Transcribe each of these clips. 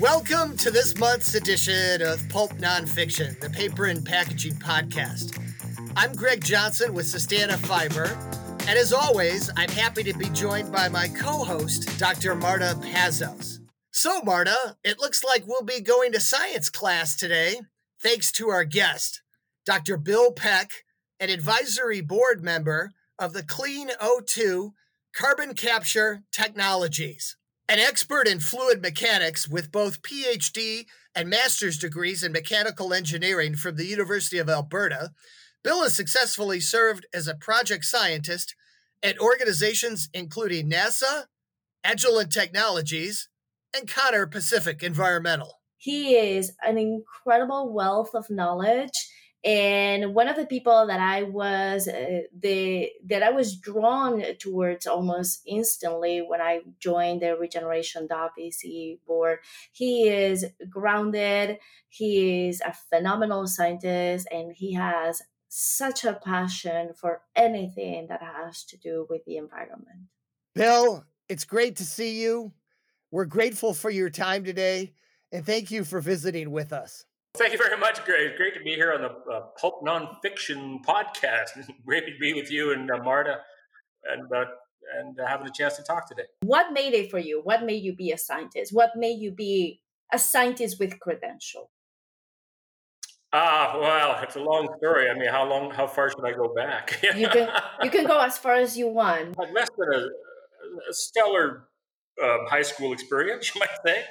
Welcome to this month's edition of Pulp Nonfiction, the paper and packaging podcast. I'm Greg Johnson with Sustana Fiber, and as always, I'm happy to be joined by my co host, Dr. Marta Pazos. So, Marta, it looks like we'll be going to science class today, thanks to our guest, Dr. Bill Peck, an advisory board member of the Clean O2 Carbon Capture Technologies. An expert in fluid mechanics with both PhD and master's degrees in mechanical engineering from the University of Alberta, Bill has successfully served as a project scientist at organizations including NASA, Agilent Technologies, and Conor Pacific Environmental. He is an incredible wealth of knowledge and one of the people that i was uh, the that i was drawn towards almost instantly when i joined the regeneration regeneration.vc board he is grounded he is a phenomenal scientist and he has such a passion for anything that has to do with the environment. Bill it's great to see you. We're grateful for your time today and thank you for visiting with us Thank you very much, Greg. Great to be here on the uh, Pulp Nonfiction podcast. Great to be with you and uh, Marta, and uh, and having a chance to talk today. What made it for you? What made you be a scientist? What made you be a scientist with credential? Ah, well, it's a long story. I mean, how long? How far should I go back? you can you can go as far as you want. Less than a, a stellar uh, high school experience, you might say.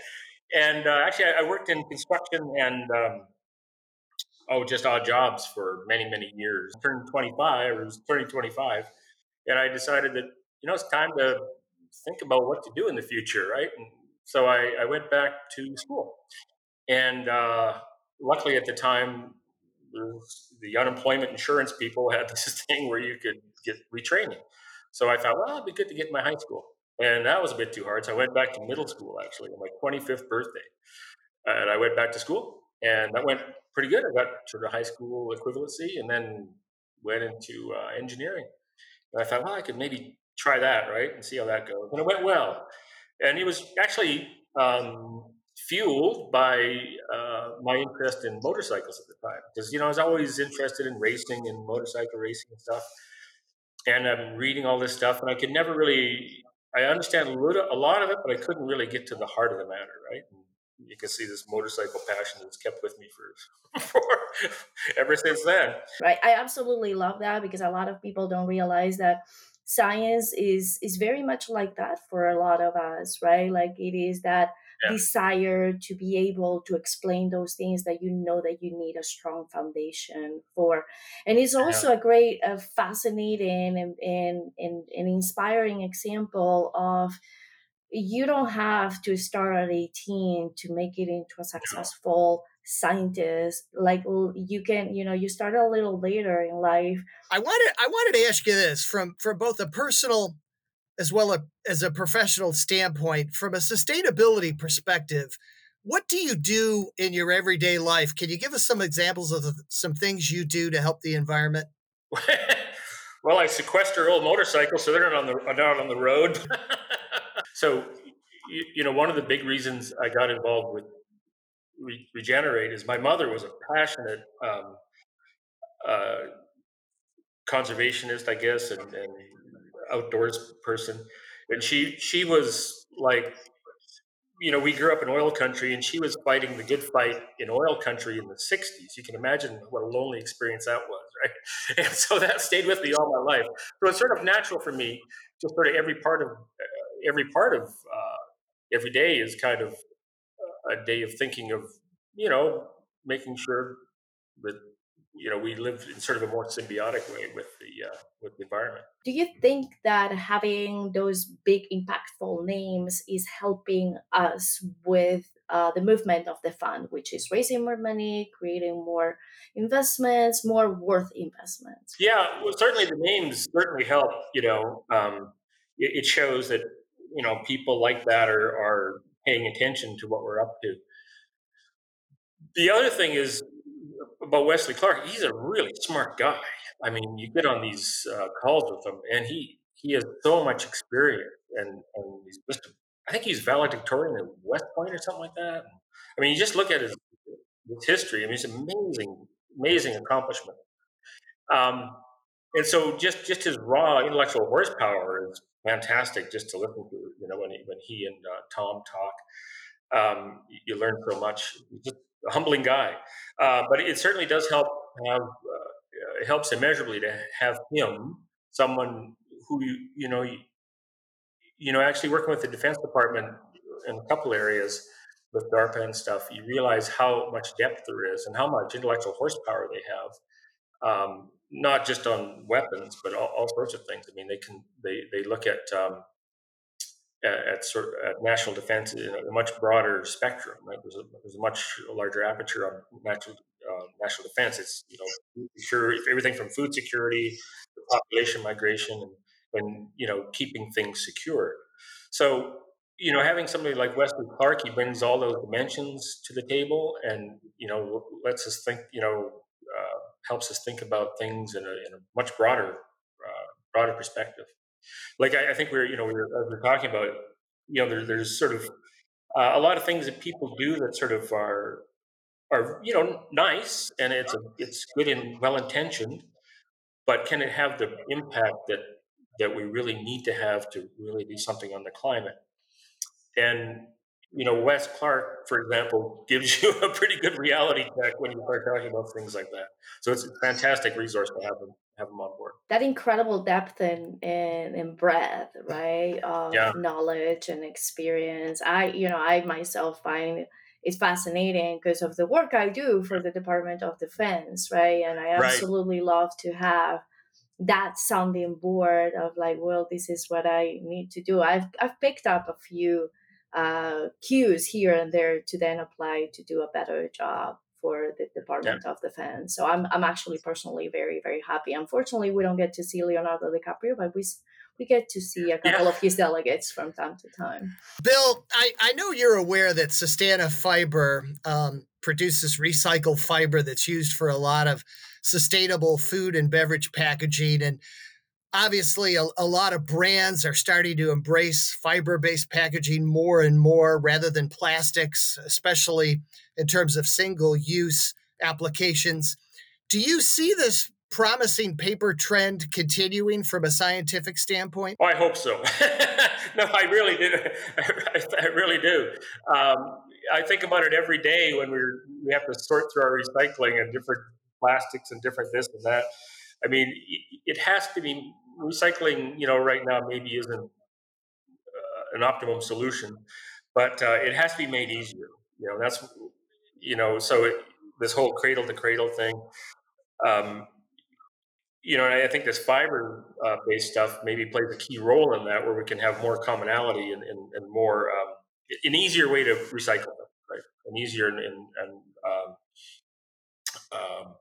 And uh, actually, I worked in construction and um, oh, just odd jobs for many, many years. I turned 25, or was turning 25, and I decided that you know it's time to think about what to do in the future, right? And so I, I went back to school, and uh, luckily at the time, the unemployment insurance people had this thing where you could get retraining. So I thought, well, it'd be good to get my high school. And that was a bit too hard. So I went back to middle school actually on my 25th birthday. And I went back to school and that went pretty good. I got sort of high school equivalency and then went into uh, engineering. And I thought, well, I could maybe try that, right? And see how that goes. And it went well. And it was actually um, fueled by uh, my interest in motorcycles at the time. Because, you know, I was always interested in racing and motorcycle racing and stuff. And I'm reading all this stuff, and I could never really I understand a, little, a lot of it, but I couldn't really get to the heart of the matter, right? And you can see this motorcycle passion that's kept with me for, for ever since then. Right. I absolutely love that because a lot of people don't realize that science is is very much like that for a lot of us, right? Like it is that yeah. desire to be able to explain those things that you know that you need a strong foundation for and it's also yeah. a great uh, fascinating and, and, and, and inspiring example of you don't have to start at 18 to make it into a successful scientist like you can you know you start a little later in life i wanted i wanted to ask you this from from both a personal as well as a professional standpoint, from a sustainability perspective, what do you do in your everyday life? Can you give us some examples of some things you do to help the environment? well, I sequester old motorcycles so they're not on the not on the road. so, you, you, know, one of the big reasons I got involved with Re- Regenerate is my mother was a passionate um, uh, conservationist, I guess, and, and outdoors person, and she she was like, you know, we grew up in oil country, and she was fighting the good fight in oil country in the '60s. You can imagine what a lonely experience that was, right? And so that stayed with me all my life. So it's sort of natural for me to sort of every part of uh, every part of uh, every day is kind of a day of thinking of you know making sure that you know we live in sort of a more symbiotic way with the uh, with the environment. Do you think that having those big impactful names is helping us with uh, the movement of the fund, which is raising more money, creating more investments, more worth investments? Yeah, well, certainly the names certainly help. You know, um, it, it shows that you know people like that are are paying attention to what we're up to. The other thing is about Wesley Clark, he's a really smart guy. I mean, you get on these uh, calls with him, and he he has so much experience, and and he's just I think he's valedictorian at West Point or something like that. I mean, you just look at his, his history. I mean, it's amazing, amazing accomplishment. Um, and so just just his raw intellectual horsepower is fantastic just to listen to. You know, when he, when he and uh, Tom talk, um, you learn so much. Just humbling guy, uh, but it certainly does help have uh, it helps immeasurably to have him, someone who you you know you, you know actually working with the Defense Department in a couple areas with DARPA and stuff, you realize how much depth there is and how much intellectual horsepower they have. Um, not just on weapons, but all, all, sorts of things. I mean, they can they they look at um, at, at, sort of, at national defense in a much broader spectrum. Right? There's a, there's a much larger aperture on national uh, national defense. It's you know sure everything from food security, to population migration, and, and you know keeping things secure. So you know having somebody like Wesley Clark, he brings all those dimensions to the table, and you know lets us think. You know helps us think about things in a, in a much broader uh, broader perspective. Like I, I, think we're you know we are we are talking about you know there, there's sort of uh, a lot of things that people do that sort of are are you know nice and it's a, it's good and well intentioned, but can it have the impact that that we really need to have to really do something on the climate? And you know, Wes Clark, for example, gives you a pretty good reality check when you start talking about things like that. So it's a fantastic resource to have them have them on board. That incredible depth and and, and breadth, right, of yeah. knowledge and experience. I, you know, I myself find it's fascinating because of the work I do for the Department of Defense, right? And I absolutely right. love to have that sounding board of like, well, this is what I need to do. I've I've picked up a few uh, cues here and there to then apply to do a better job for the Department yeah. of Defense. So I'm I'm actually personally very very happy. Unfortunately, we don't get to see Leonardo DiCaprio, but we we get to see a couple yeah. of his delegates from time to time. Bill, I, I know you're aware that Sustana Fiber um, produces recycled fiber that's used for a lot of sustainable food and beverage packaging. And obviously a, a, lot of brands are starting to embrace fiber-based packaging more and more rather than plastics especially in terms of single-use applications. Do you see this promising paper trend continuing from a scientific standpoint? Oh, i hope so. No i really do. I, really do. Um, i think about it every day when we're we have to sort through our recycling and different plastics and different this and that. I mean, it has to be recycling. You know, right now maybe isn't uh, an optimum solution, but uh, it has to be made easier. You know, that's you know, so it, this whole cradle to cradle thing. Um, you know, I think this fiber uh, based stuff maybe plays a key role in that, where we can have more commonality and, and, and more um, an easier way to recycle them, right? An easier and, and, and um, um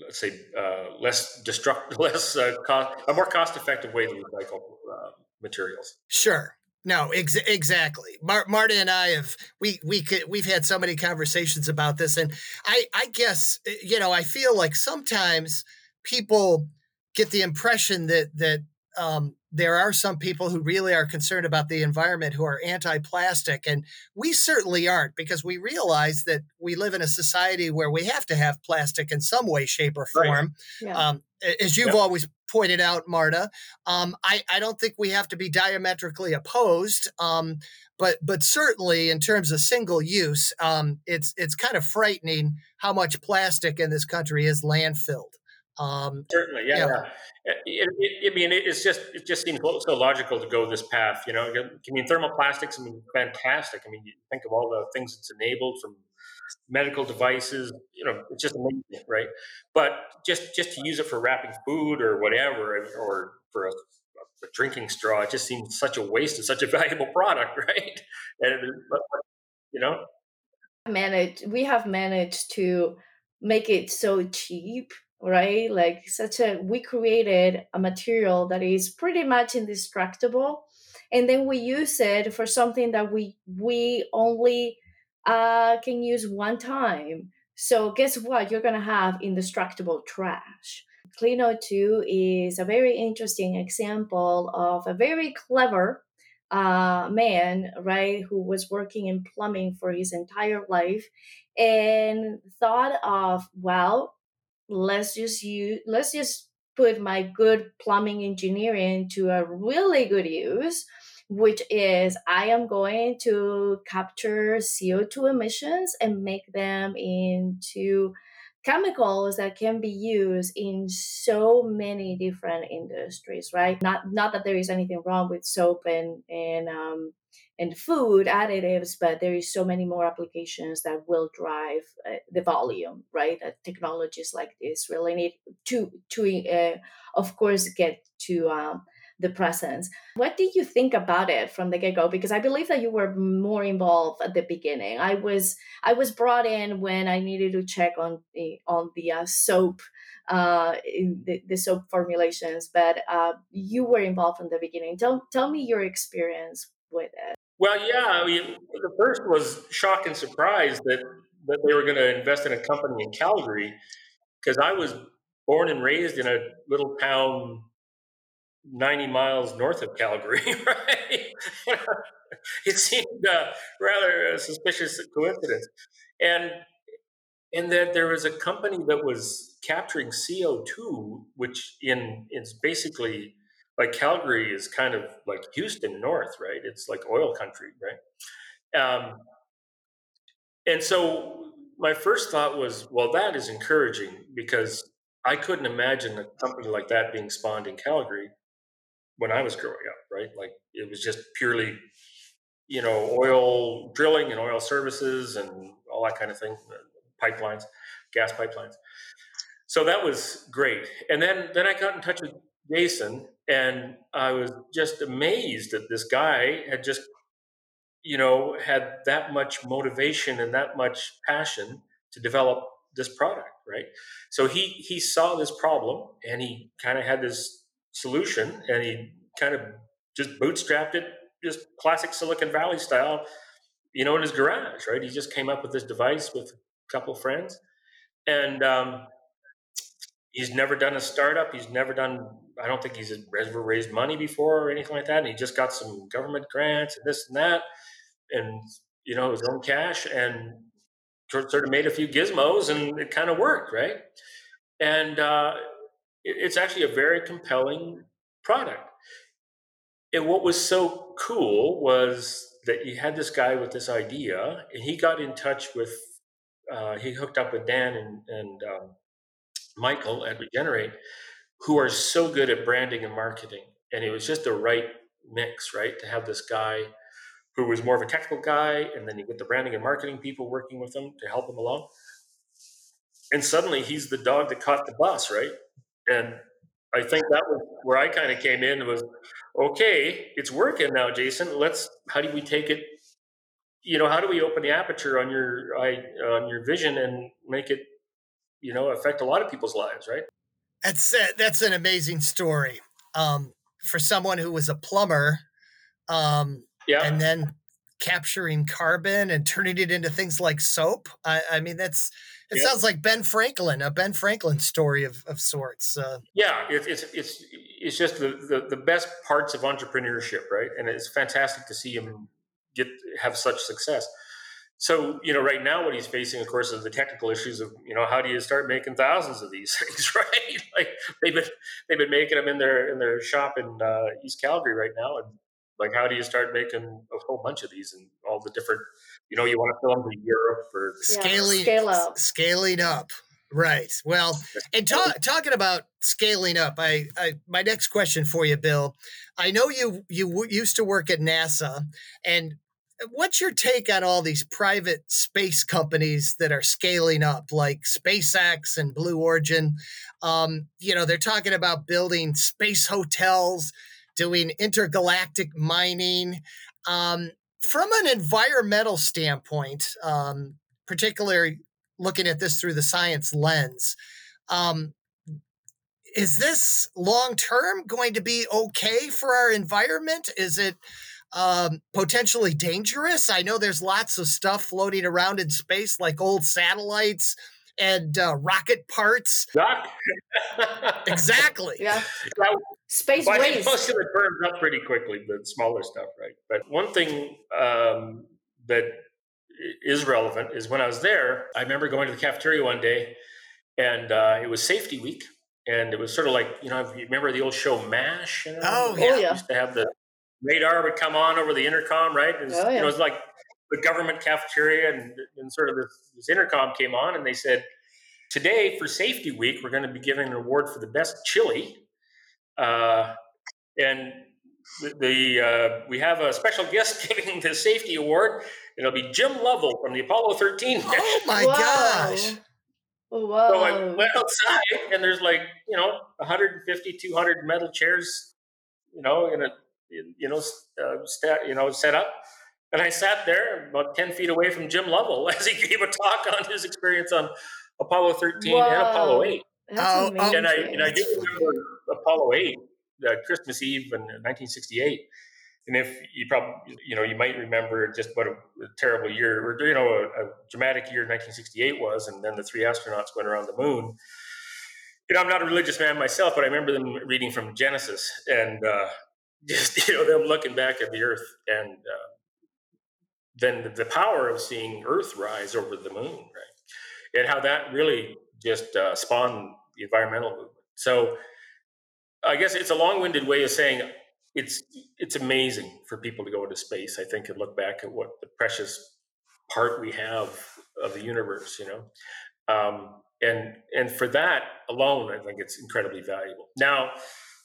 let's say uh, less destructive, less uh, cost, a more cost-effective way to recycle uh, materials. Sure. No, ex- exactly. Mar- Marta and I have we we could we've had so many conversations about this, and I I guess eh, you know I feel like sometimes people get the impression that that um, there are some people who really are concerned about the environment who are anti-plastic and we certainly aren't because we realize that we live in a society where we have to have plastic in some way shape or form right. yeah. um, as you've always pointed out marta um, I, I, don't think we have to be diametrically opposed um, but but certainly in terms of single use um, it's it's kind of frightening how much plastic in this country is landfilled um, Certainly, yeah. yeah. It, it, I mean, it's just it just seems so logical to go this path. You know, I mean, thermoplastics. I mean, fantastic. I mean, you think of all the things it's enabled from medical devices. You know, it's just amazing, right? But just just to use it for wrapping food or whatever, or for a, a drinking straw, it just seems such a waste of such a valuable product, right? And you know, managed. We have managed to make it so cheap right? Like such a we created a material that is pretty much indestructible, and then we use it for something that we we only uh, can use one time. So guess what? You're gonna have indestructible trash. CleanO2 is a very interesting example of a very clever uh, man, right, who was working in plumbing for his entire life and thought of, well, let's just use, let's just put my good plumbing engineering to a really good use which is I am going to capture CO2 emissions and make them into chemicals that can be used in so many different industries right? Not not that there is anything wrong with soap and and um and food additives but there is so many more applications that will drive uh, the volume right that technologies like this really need to to uh, of course get to um, the presence. What did you think about it from the get go? Because I believe that you were more involved at the beginning. I was I was brought in when I needed to check on the on the uh, soap uh, the, the soap formulations, but uh, you were involved from the beginning. Tell tell me your experience with it. Well, yeah, I mean, the first was shock and surprise that that they were going to invest in a company in Calgary because I was born and raised in a little town 90 miles north of Calgary, right? it seemed uh, rather a suspicious coincidence. And and that there was a company that was capturing CO2, which in it's basically like Calgary is kind of like Houston North, right? It's like oil country, right? Um, and so my first thought was, well, that is encouraging because I couldn't imagine a company like that being spawned in Calgary when I was growing up, right? Like it was just purely, you know, oil drilling and oil services and all that kind of thing, pipelines, gas pipelines. So that was great. And then then I got in touch with Jason and I was just amazed that this guy had just you know had that much motivation and that much passion to develop this product, right? So he he saw this problem and he kind of had this solution and he kind of just bootstrapped it just classic silicon valley style you know in his garage right he just came up with this device with a couple friends and um, he's never done a startup he's never done i don't think he's ever raised money before or anything like that and he just got some government grants and this and that and you know his own cash and sort of made a few gizmos and it kind of worked right and uh, it's actually a very compelling product. And what was so cool was that you had this guy with this idea, and he got in touch with, uh, he hooked up with Dan and, and um, Michael at Regenerate, who are so good at branding and marketing. And it was just the right mix, right? To have this guy who was more of a technical guy, and then you get the branding and marketing people working with him to help him along. And suddenly he's the dog that caught the bus, right? And I think that was where I kind of came in was, okay, it's working now, Jason. Let's, how do we take it? You know, how do we open the aperture on your, on your vision and make it, you know, affect a lot of people's lives, right? That's uh, that's an amazing story. Um, for someone who was a plumber, um, yeah, and then capturing carbon and turning it into things like soap. I, I mean, that's it yeah. sounds like Ben Franklin, a Ben Franklin story of, of sorts. Uh, yeah, it, it's it's it's just the, the, the best parts of entrepreneurship, right? And it's fantastic to see him get have such success. So you know, right now, what he's facing, of course, is the technical issues of you know how do you start making thousands of these things, right? like they've been they've been making them in their in their shop in uh, East Calgary right now, and like how do you start making a whole bunch of these and all the different you know, you want to fill them to Europe or scaling, scale up. scaling up. Right. Well, and ta- talking about scaling up, I, I my next question for you, Bill. I know you you w- used to work at NASA, and what's your take on all these private space companies that are scaling up, like SpaceX and Blue Origin? Um, you know, they're talking about building space hotels, doing intergalactic mining. Um, from an environmental standpoint, um, particularly looking at this through the science lens, um, is this long term going to be okay for our environment? Is it um, potentially dangerous? I know there's lots of stuff floating around in space, like old satellites and uh, rocket parts. Rock. exactly. Yeah. Space well, waste. most of it burns up pretty quickly, the smaller stuff, right? But one thing um, that is relevant is when I was there, I remember going to the cafeteria one day, and uh, it was safety week, and it was sort of like you know, you remember the old show MASH? You know? Oh yeah. Oh, yeah. Used to have the radar would come on over the intercom, right? It was, oh, yeah. you know, it was like the government cafeteria, and, and sort of this, this intercom came on, and they said, "Today for Safety Week, we're going to be giving an award for the best chili." Uh, and the, the uh, we have a special guest giving the safety award. And it'll be Jim Lovell from the Apollo 13. Oh my Whoa. gosh. Whoa. So I went outside, and there's like you know 150, 200 metal chairs, you know, in a in, you know uh, sta- you know set up. And I sat there about 10 feet away from Jim Lovell as he gave a talk on his experience on Apollo 13 and Apollo 8. That's Oh, oh. amazing. And I, and I do remember Apollo 8, uh, Christmas Eve in 1968. And if you probably, you know, you might remember just what a, a terrible year, or, you know, a, a dramatic year 1968 was, and then the three astronauts went around the moon. You know, I'm not a religious man myself, but I remember them reading from Genesis and uh, just, you know, them looking back at the earth and uh, then the, power of seeing Earth rise over the moon, right? And how that really just uh, spawned the environmental movement. So I guess it's a long-winded way of saying it's it's amazing for people to go into space. I think and look back at what the precious part we have of the universe, you know, um, and and for that alone, I think it's incredibly valuable. Now,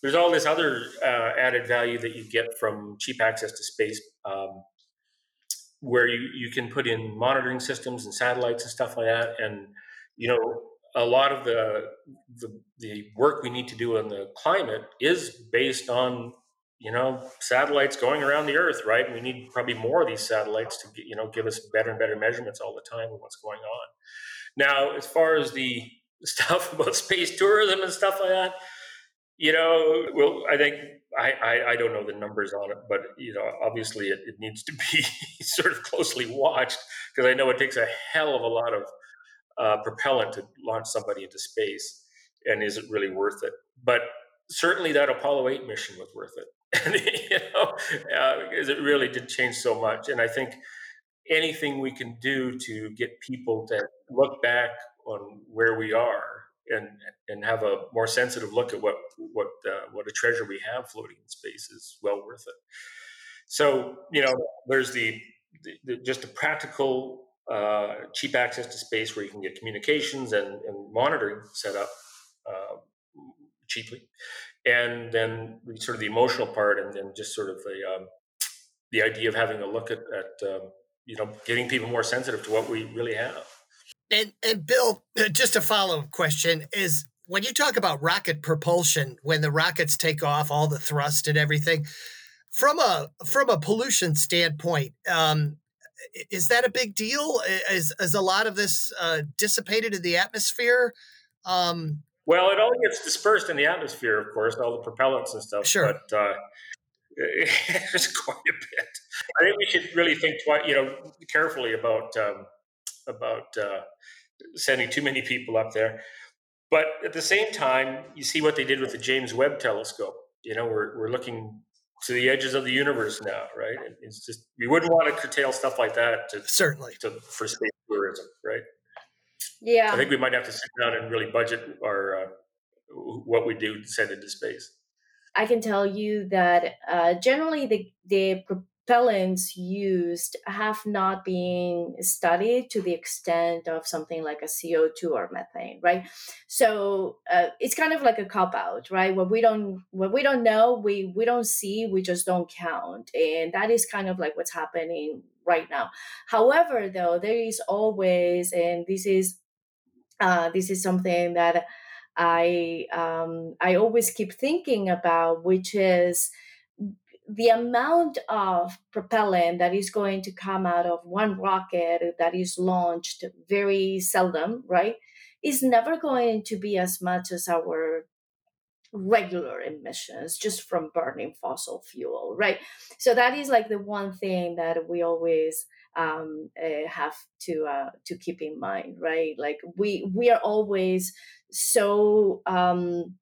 there's all this other uh, added value that you get from cheap access to space. Um, where you, you can put in monitoring systems and satellites and stuff like that. And, you know, a lot of the, the, the work we need to do on the climate is based on, you know, satellites going around the earth, right? We need probably more of these satellites to, you know, give us better and better measurements all the time of what's going on. Now, as far as the stuff about space tourism and stuff like that, you know, well, I think I, I, I, don't know the numbers on it, but you know, obviously it, it needs to be sort of closely watched because I know it takes a hell of a lot of uh, propellant to launch somebody into space, and is it really worth it? But certainly that Apollo 8 mission was worth it, and, you know, uh, because it really did change so much. And I think anything we can do to get people to look back on where we are and and have a more sensitive look at what what uh, what a treasure we have floating in space is well worth it. So you know, there's the, the, the just a practical, uh, cheap access to space where you can get communications and, and monitoring set up uh, cheaply, and then sort of the emotional part, and then just sort of the um, the idea of having a look at, at um, you know getting people more sensitive to what we really have. And and Bill, just a follow up question is when you talk about rocket propulsion, when the rockets take off, all the thrust and everything, from a from a pollution standpoint, um, is that a big deal? Is is a lot of this uh, dissipated in the atmosphere? Um, well, it all gets dispersed in the atmosphere, of course, all the propellants and stuff. Sure. But uh, there's quite a bit. I think we should really think twice, you know, carefully about um, about uh, sending too many people up there. But at the same time, you see what they did with the James Webb Telescope. You know, we're we're looking to the edges of the universe now, right? It's just we wouldn't want to curtail stuff like that to certainly to, for space tourism, right? Yeah, I think we might have to sit down and really budget our uh, what we do to send into space. I can tell you that uh, generally the the propellants used have not been studied to the extent of something like a CO2 or methane, right? So uh, it's kind of like a cop out, right? What we don't what we don't know, we we don't see, we just don't count, and that is kind of like what's happening right now. However, though, there is always, and this is uh, this is something that I um, I always keep thinking about, which is the amount of propellant that is going to come out of one rocket that is launched very seldom, right, is never going to be as much as our regular emissions just from burning fossil fuel, right? So that is like the one thing that we always um, uh, have to uh, to keep in mind, right? Like we we are always so um,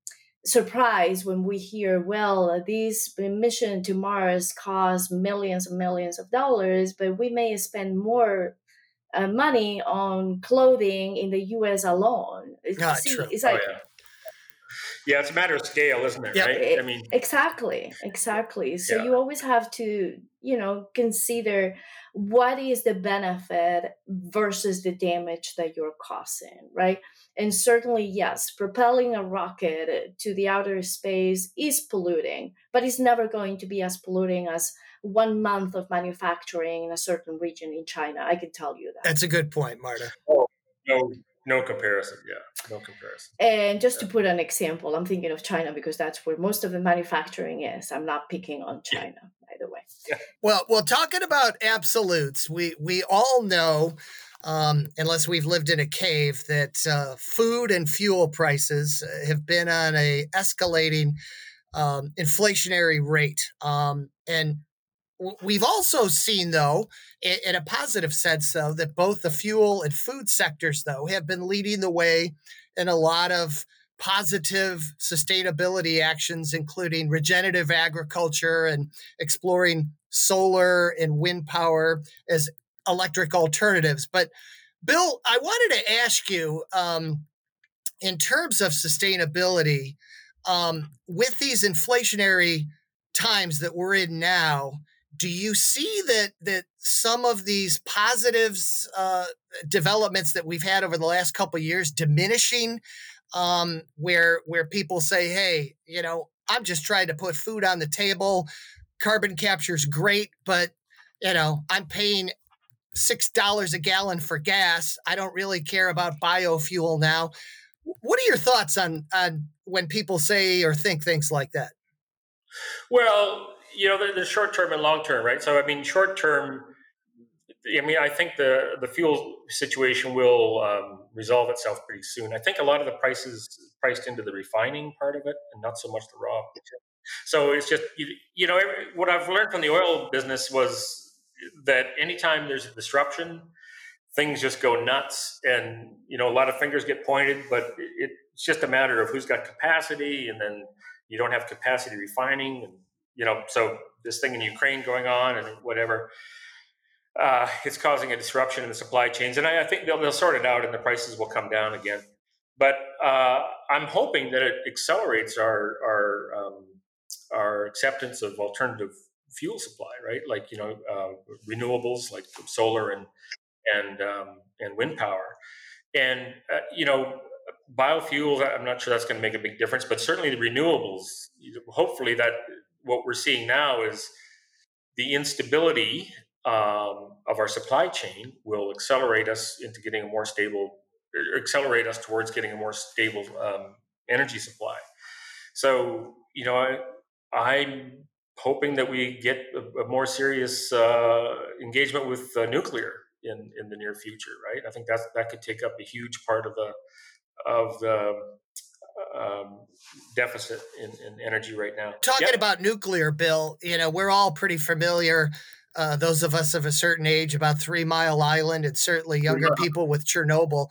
surprised when we hear, well, this mission to Mars costs millions and millions of dollars, but we may spend more uh, money on clothing in the U.S. alone. Not See, true. It's like. Oh, yeah. Yeah, it's a matter of scale, isn't it? Yep. Right? I mean, exactly, exactly. So yeah. you always have to, you know, consider what is the benefit versus the damage that you're causing, right? And certainly, yes, propelling a rocket to the outer space is polluting, but it's never going to be as polluting as one month of manufacturing in a certain region in China. I can tell you that. That's a good point, Marta. Oh, no, no comparison. Yeah, no comparison. And just yeah. to put an example, I'm thinking of China because that's where most of the manufacturing is. I'm not picking on China, yeah. by the way. Yeah. Well, well, talking about absolutes, we we all know, um, unless we've lived in a cave, that uh, food and fuel prices have been on a escalating um, inflationary rate, um, and We've also seen, though, in a positive sense, though, that both the fuel and food sectors, though, have been leading the way in a lot of positive sustainability actions, including regenerative agriculture and exploring solar and wind power as electric alternatives. But, Bill, I wanted to ask you um, in terms of sustainability, um, with these inflationary times that we're in now, do you see that that some of these positives uh, developments that we've had over the last couple years diminishing um, where where people say hey you know i'm just trying to put food on the table. Carbon capture is great but you know i'm paying six dollars a gallon for gas. I don't really care about biofuel now. What are your thoughts on on when people say or think things like that well you know, the, the short term and long term, right? So, I mean, short term, I mean, I think the the fuel situation will um, resolve itself pretty soon. I think a lot of the prices priced into the refining part of it, and not so much the raw. So it's just you, you know what I've learned from the oil business was that anytime there's a disruption, things just go nuts, and you know a lot of fingers get pointed. But it, it's just a matter of who's got capacity, and then you don't have capacity refining, and you know, so this thing in Ukraine going on and whatever, uh, it's causing a disruption in the supply chains. And I, I think they'll, they'll, sort it out and the prices will come down again. But uh, I'm hoping that it accelerates our our um, our acceptance of alternative fuel supply, right? Like you know, uh, renewables like solar and and um, and wind power, and uh, you know, biofuels. I'm not sure that's going to make a big difference, but certainly the renewables. Hopefully, that what we're seeing now is the instability um, of our supply chain will accelerate us into getting a more stable, accelerate us towards getting a more stable um, energy supply. So, you know, I, am hoping that we get a, a more serious uh, engagement with uh, nuclear in, in the near future, right? I think that that could take up a huge part of the of the um, deficit in, in, energy right now. Talking yep. about nuclear, Bill, you know, we're all pretty familiar. Uh, those of us of a certain age about Three Mile Island, and certainly younger people with Chernobyl.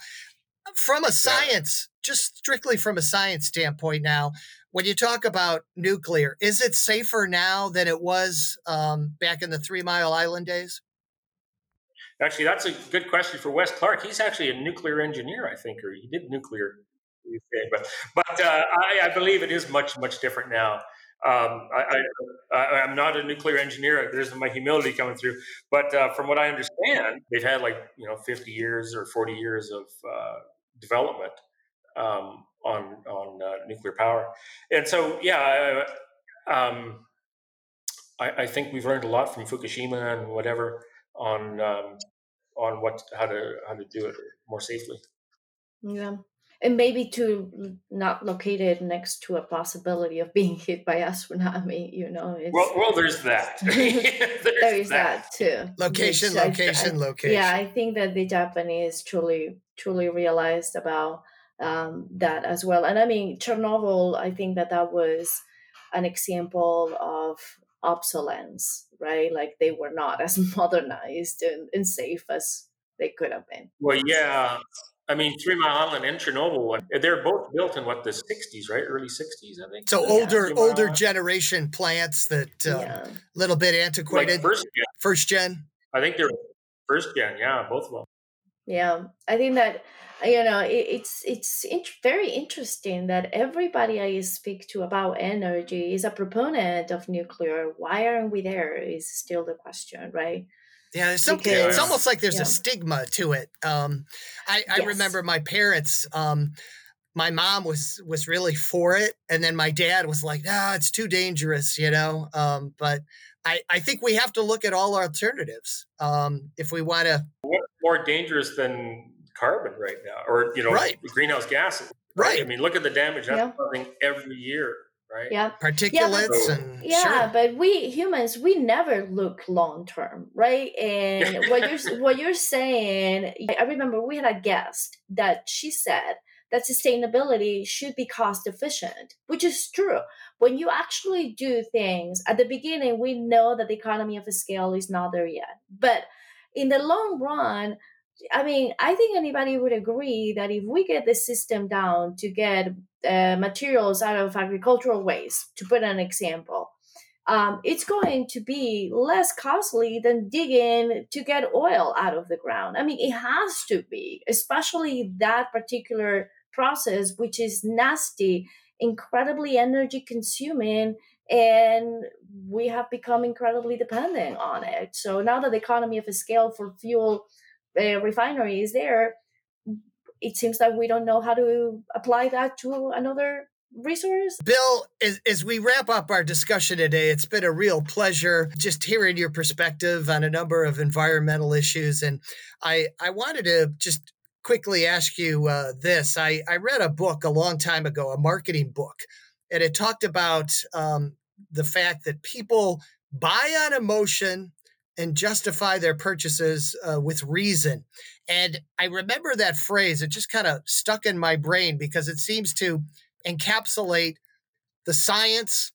From a science, yeah. just strictly from a science standpoint, now, when you talk about nuclear, is it safer now than it was um, back in the Three Mile Island days? Actually, that's a good question for Wes Clark. He's actually a nuclear engineer, I think, or he did nuclear but but uh, I, I, believe it is much much different now. Um, I, am not a nuclear engineer. There's my humility coming through. But uh, from what I understand, they've had like you know 50 years or 40 years of uh, development um, on on uh, nuclear power, and so yeah, um, I, I, think we've learned a lot from Fukushima and whatever on um, on what how to how to do it more safely. Yeah and maybe to not locate it next to a possibility of being hit by a tsunami you know well, well there's that there's there is that. that. too location location I, location yeah i think that the japanese truly truly realized about um, that as well and i mean chernobyl i think that that was an example of obsolescence right? Like they were not as modernized and, and safe as they could have been. Well, yeah. I mean, Three Mile Island and Chernobyl, they're both built in what the 60s, right? Early 60s, I think. So yeah. older, older generation plants that a uh, yeah. little bit antiquated. Like first gen. First gen. I think they're first gen. Yeah, both of them. Yeah, I think that you know it, it's it's int- very interesting that everybody I speak to about energy is a proponent of nuclear. Why aren't we there? Is still the question, right? Yeah, there's something. Because, it's almost like there's yeah. a stigma to it. Um, I, I yes. remember my parents. Um, my mom was was really for it, and then my dad was like, "Ah, it's too dangerous," you know. Um, but I I think we have to look at all alternatives um, if we want to. What's more dangerous than carbon right now, or you know, right. greenhouse gases? Right? right. I mean, look at the damage that's yeah. causing every year right? Yeah, particulates yeah, and yeah, sure. but we humans we never look long term, right? And what you're what you're saying, I remember we had a guest that she said that sustainability should be cost efficient, which is true. When you actually do things at the beginning, we know that the economy of scale is not there yet, but in the long run, I mean, I think anybody would agree that if we get the system down to get uh, materials out of agricultural waste, to put an example, um, it's going to be less costly than digging to get oil out of the ground. I mean, it has to be, especially that particular process, which is nasty, incredibly energy consuming, and we have become incredibly dependent on it. So now that the economy of scale for fuel uh, refinery is there, it seems that we don't know how to apply that to another resource. Bill, as, as, we wrap up our discussion today, it's been a real pleasure just hearing your perspective on a number of environmental issues. And I, I wanted to just quickly ask you uh, this. I, I read a book a long time ago, a marketing book, and it talked about um, the fact that people buy on emotion and justify their purchases uh, with reason. And I remember that phrase, it just kind of stuck in my brain because it seems to encapsulate the science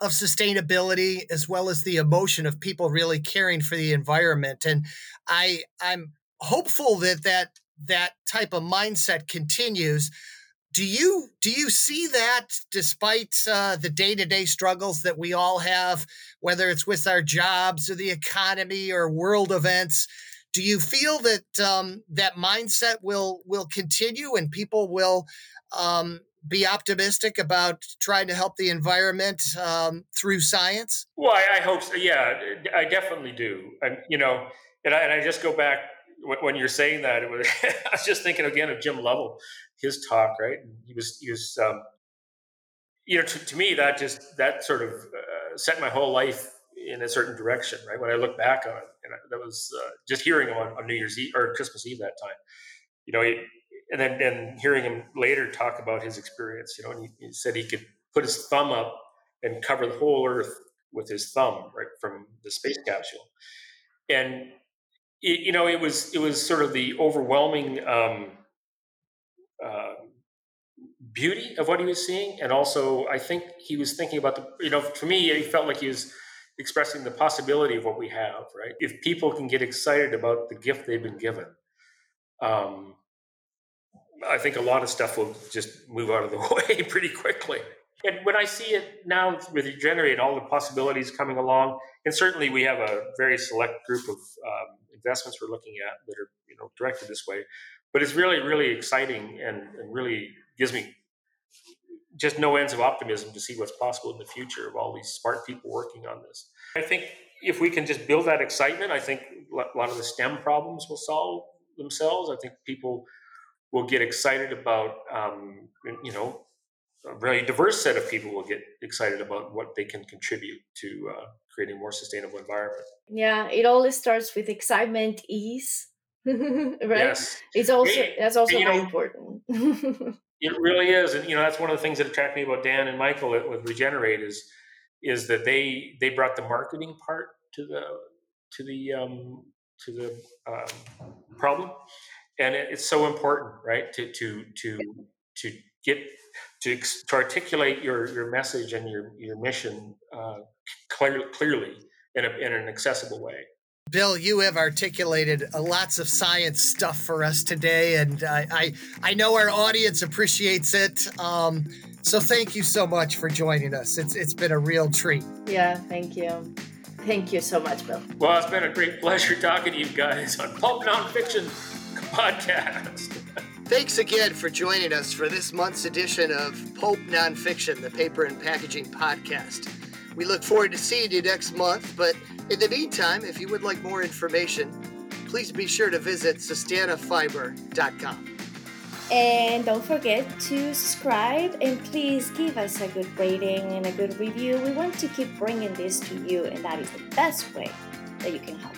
of sustainability as well as the emotion of people really caring for the environment and i i'm hopeful that that that type of mindset continues do you do you see that despite uh, the day-to-day struggles that we all have whether it's with our jobs or the economy or world events do you feel that um, that mindset will will continue and people will um, be optimistic about trying to help the environment um, through science? Well I, I, hope so yeah i definitely do. And you know and I, and I just go back when you're saying that, it was, I was just thinking again of Jim Lovell, his talk, right? He was, he was, um, you know, to, to, me, that just, that sort of uh, set my whole life in a certain direction, right? When I look back on it, and that was uh, just hearing him on, on, New Year's Eve or Christmas Eve that time, you know, he, and then and hearing him later talk about his experience, you know, and he, he said he could put his thumb up and cover the whole Earth with his thumb, right, from the space capsule. And it, you know, it was it was sort of the overwhelming um, uh, beauty of what he was seeing, and also I think he was thinking about the. You know, for me, he felt like he was expressing the possibility of what we have. Right, if people can get excited about the gift they've been given. Um, I think a lot of stuff will just move out of the way pretty quickly. And when I see it now with Regenerate, all the possibilities coming along, and certainly we have a very select group of um, investments we're looking at that are you know directed this way. But it's really, really exciting and, and really gives me just no ends of optimism to see what's possible in the future of all these smart people working on this. I think if we can just build that excitement, I think a lot of the STEM problems will solve themselves. I think people will get excited about, um, you know, a very diverse set of people will get excited about what they can contribute to uh, creating a more sustainable environment. Yeah, it always starts with excitement, ease, right? Yes, it's also that's also very know, important. it really is, and you know that's one of the things that attract me about Dan and Michael with Regenerate is is that they they brought the marketing part to the to the um, to the um, problem, and it, it's so important, right? To to to to get to, to articulate your, your message and your, your mission uh, clear, clearly in, a, in an accessible way. Bill, you have articulated uh, lots of science stuff for us today, and I I, I know our audience appreciates it. Um, so thank you so much for joining us. It's it's been a real treat. Yeah, thank you. Thank you so much, Bill. Well, it's been a great pleasure talking to you guys on Pulp Nonfiction Podcast. Thanks again for joining us for this month's edition of Pulp Nonfiction, the paper and packaging podcast. We look forward to seeing you next month, but in the meantime, if you would like more information, please be sure to visit sustanafiber.com. And don't forget to subscribe and please give us a good rating and a good review. We want to keep bringing this to you, and that is the best way that you can help